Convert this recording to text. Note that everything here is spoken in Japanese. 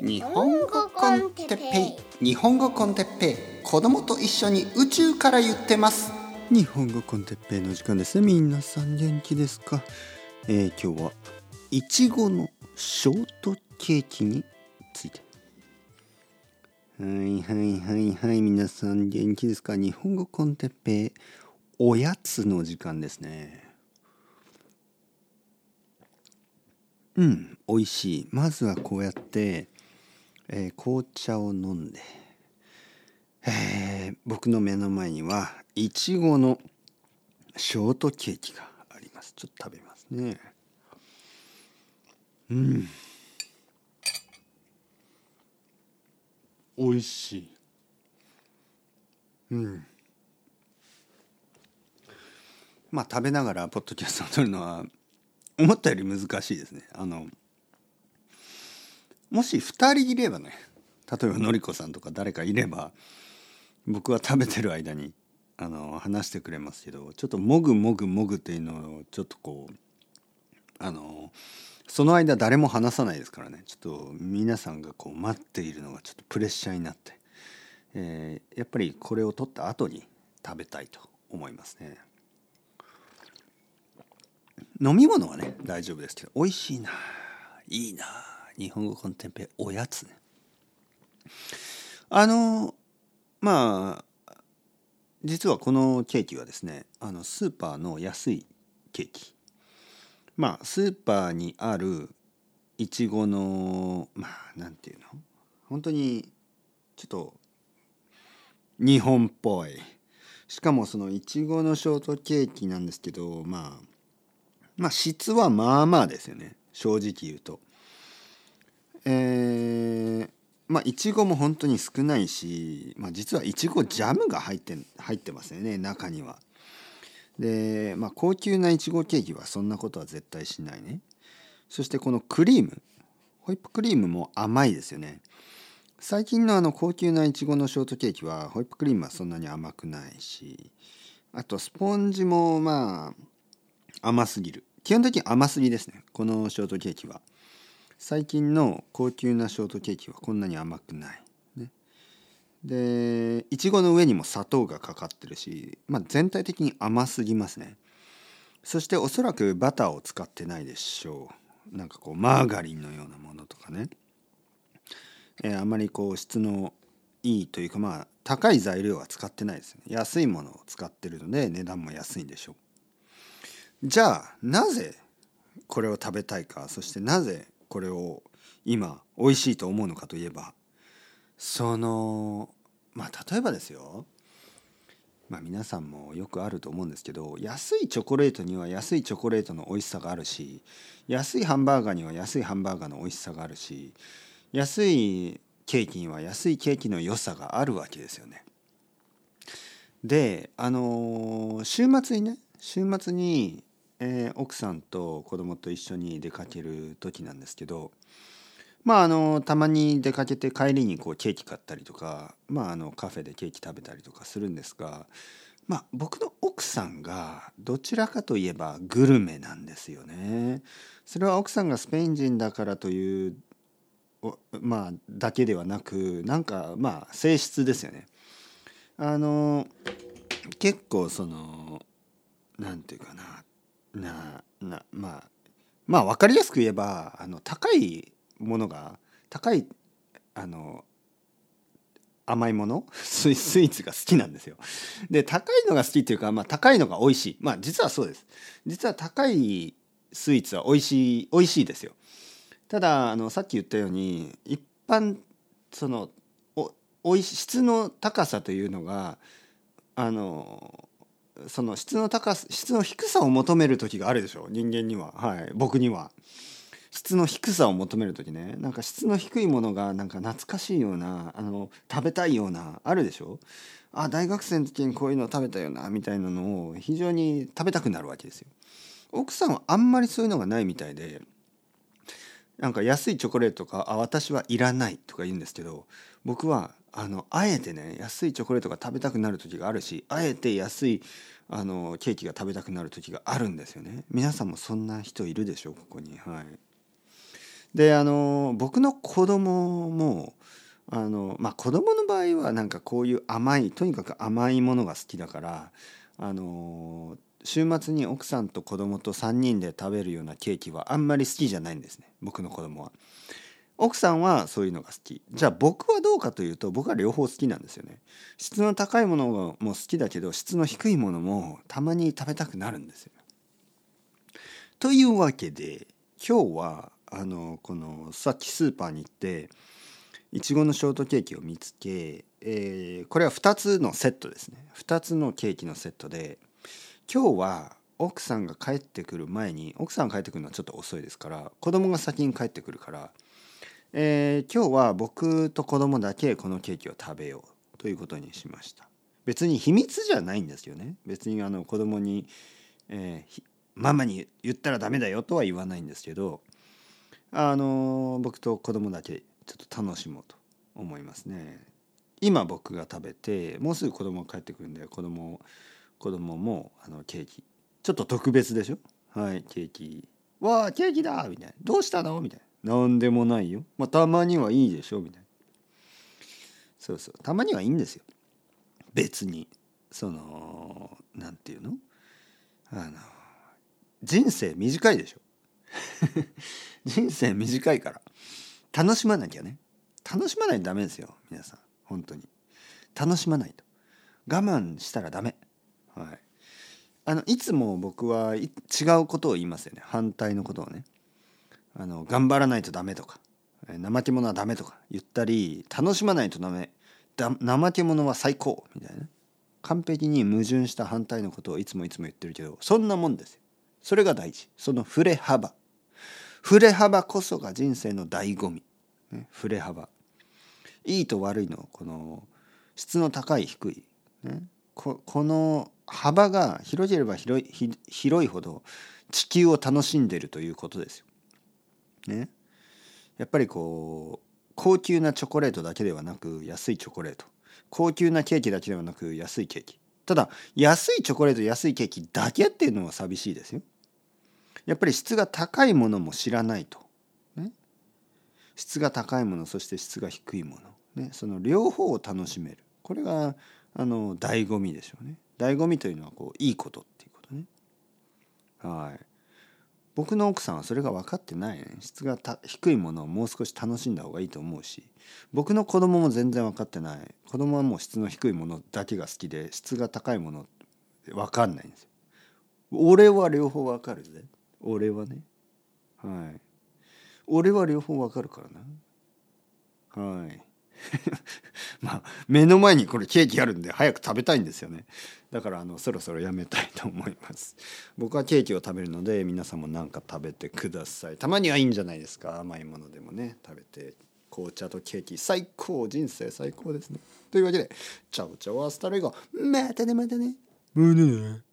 日本語コンテッペイ。日本語コンテッペイ。子供と一緒に宇宙から言ってます。日本語コンテッペイの時間ですね。皆さん元気ですか、えー、今日はいちごのショートケーキについて。はいはいはいはい。皆さん元気ですか？日本語コンテッペイおやつの時間ですね。うん美味しい。まずはこうやってえー、紅茶を飲んで、えー、僕の目の前にはいちごのショートケーキがあります。ちょっと食べますね。うん。美味しい。うん。まあ食べながらポッドキャストを撮るのは思ったより難しいですね。あのもし2人いればね例えばのりこさんとか誰かいれば僕は食べてる間にあの話してくれますけどちょっともぐもぐもぐっていうのをちょっとこうあのその間誰も話さないですからね。ちょっと皆さんがこう待っているのがちょっとプレッシャーになって、えー、やっぱりこれを取った後に食べたいと思いますね。飲み物はね大丈夫ですけど美味しいないいな日本語コンテンペおやつあのまあ実はこのケーキはですねあのスーパーの安いケーキ。まあスーパーにあるいちごのまあなんていうの？本当にちょっと日本っぽい。しかもそのいちごのショートケーキなんですけどまあまあ質はまあまあですよね。正直言うと。えー、まあいちごも本当に少ないし、まあ、実はいちごジャムが入って入ってますよね中には。で、まあ、高級ないちごケーキはそんなことは絶対しないね。そしてこのクリームホイップクリームも甘いですよね。最近のあの高級ないちごのショートケーキはホイップクリームはそんなに甘くないしあとスポンジもまあ甘すぎる基本的に甘すぎですねこのショートケーキは。最近の高級なショートケーキはこんなに甘くない。ね、でいちごの上にも砂糖がかかってるし、まあ、全体的に甘すぎますね。そしておそらくバターを使ってないでしょう。なんかこうマーガリンのようなものとかね。えー、あまりこう質のいいというかまあ高い材料は使ってないですね。安いものを使ってるので値段も安いんでしょう。じゃあなぜこれを食べたいかそしてなぜこれを今美味しいと思うのかといえばそのまあ例えばですよまあ皆さんもよくあると思うんですけど安いチョコレートには安いチョコレートの美味しさがあるし安いハンバーガーには安いハンバーガーの美味しさがあるし安いケーキには安いケーキの良さがあるわけですよね。であの週末にね週末にえー、奥さんと子供と一緒に出かける時なんですけどまああのたまに出かけて帰りにこうケーキ買ったりとか、まあ、あのカフェでケーキ食べたりとかするんですが、まあ、僕の奥さんがどちらかといえばグルメなんですよね。それは奥さんがスペイン人だからというまあだけではなくなんかまあ性質ですよね。あの結構その何て言うかなななまあまあ分かりやすく言えばあの高いものが高いあの甘いものスイーツが好きなんですよ。で高いのが好きっていうか、まあ、高いのが美味しいまあ実はそうです。実は高いスイーツは美味しい美味しいですよ。ただあのさっき言ったように一般そのおおい質の高さというのがあのその質の高さ質の低さを求める時があるでしょ人間には。はい。僕には。質の低さを求める時ね。なんか質の低いものがなんか懐かしいようなあの食べたいようなあるでしょあ大学生の時にこういうの食べたよなみたいなのを非常に食べたくなるわけですよ。奥さんはあんまりそういうのがないみたいでなんか安いチョコレートとかあ私はいらないとか言うんですけど僕はあのあえてね安いチョコレートが食べたくなる時があるしあえて安いあのケーキが食べたくなる時があるんですよね。皆さんもそんな人いるでしょう？ここに。はい。であの僕の子供もあのまあ子供の場合はなんかこういう甘いとにかく甘いものが好きだからあの週末に奥さんと子供と3人で食べるようなケーキはあんまり好きじゃないんですね。僕の子供は。奥さんはそういうのが好き。じゃあ僕はどうかというと僕は両方好きなんですよね。質の高いものも好きだけど質の低いものもたまに食べたくなるんですよ。というわけで今日はあのこのさっきスーパーに行っていちごのショートケーキを見つけ、えー、これは2つのセットですね。2つのケーキのセットで今日は奥さんが帰ってくる前に奥さんが帰ってくるのはちょっと遅いですから子供が先に帰ってくるから、えー、今日は僕と子供だけこのケーキを食べようということにしました。別に秘密じゃないんですよね。別にあの子供に、えー、ママに言ったらダメだよとは言わないんですけどあの僕と子供だけちょっと楽しもうと思いますね。今僕が食べてもうすぐ子供が帰ってくるんで子供子供もあのケーキ。ちょっと特別でしょ？はいケーキわあケーキだ！みたいなどうしたの？みたいな。何でもないよ。まあたまにはいいでしょみたいな。そうそう。たまにはいいんですよ。別に。そのなんていうの？あの人生短いでしょ。人生短いから。楽しまなきゃね。楽しまないとダメですよ皆さん。本当に。楽しまないと。我慢したらダメ。はい。あのいつも僕は違うことを言いますよね。反対のことをね。あの頑張らないとダメとか怠け者はダメとか言ったり楽しまないとダメ。だ怠け者は最高みたいな。完璧に矛盾した反対のことをいつもいつも言ってるけどそんなもんですよ。それが大事。その振れ幅。振れ幅こそが人生の醍醐味、ね、振れ幅。いいと悪いのこの質の高い低い、ね、ここの幅が広ければ広い広いほど地球を楽しんでるということですよ。ね、やっぱりこう高級なチョコレートだけではなく安いチョコレート。高級なケーキだけではなく安いケーキ。ただ安いチョコレート安いケーキだけっていうのは寂しいですよ。やっぱり質が高いものも知らないと、ね、質が高いものそして質が低いもの、ね、その両方を楽しめる。これがあの醍醐味でしょうね。醍醐味というのはこういいことっていうことね。はい。僕の奥さんはそれが分かってないね。質が低いものをもう少し楽しんだ方がいいと思うし。僕の子供も全然分かってない。子供はもう質の低いものだけが好きで質が高いもの分かんないんですよ。俺は両方分かるぜ。俺はね。はい。俺は両方わかるからな。はい。まあ目の前にこれケーキあるんで早く食べたいんですよね。だからあのそろそろやめたいと思います。僕はケーキを食べるので皆さんも何か食べてください。たまにはいいんじゃないですか。甘いものでもね。食べて紅茶とケーキ最高。人生最高ですね。というわけで ciao ciao hasta luego。またねまたね。またね。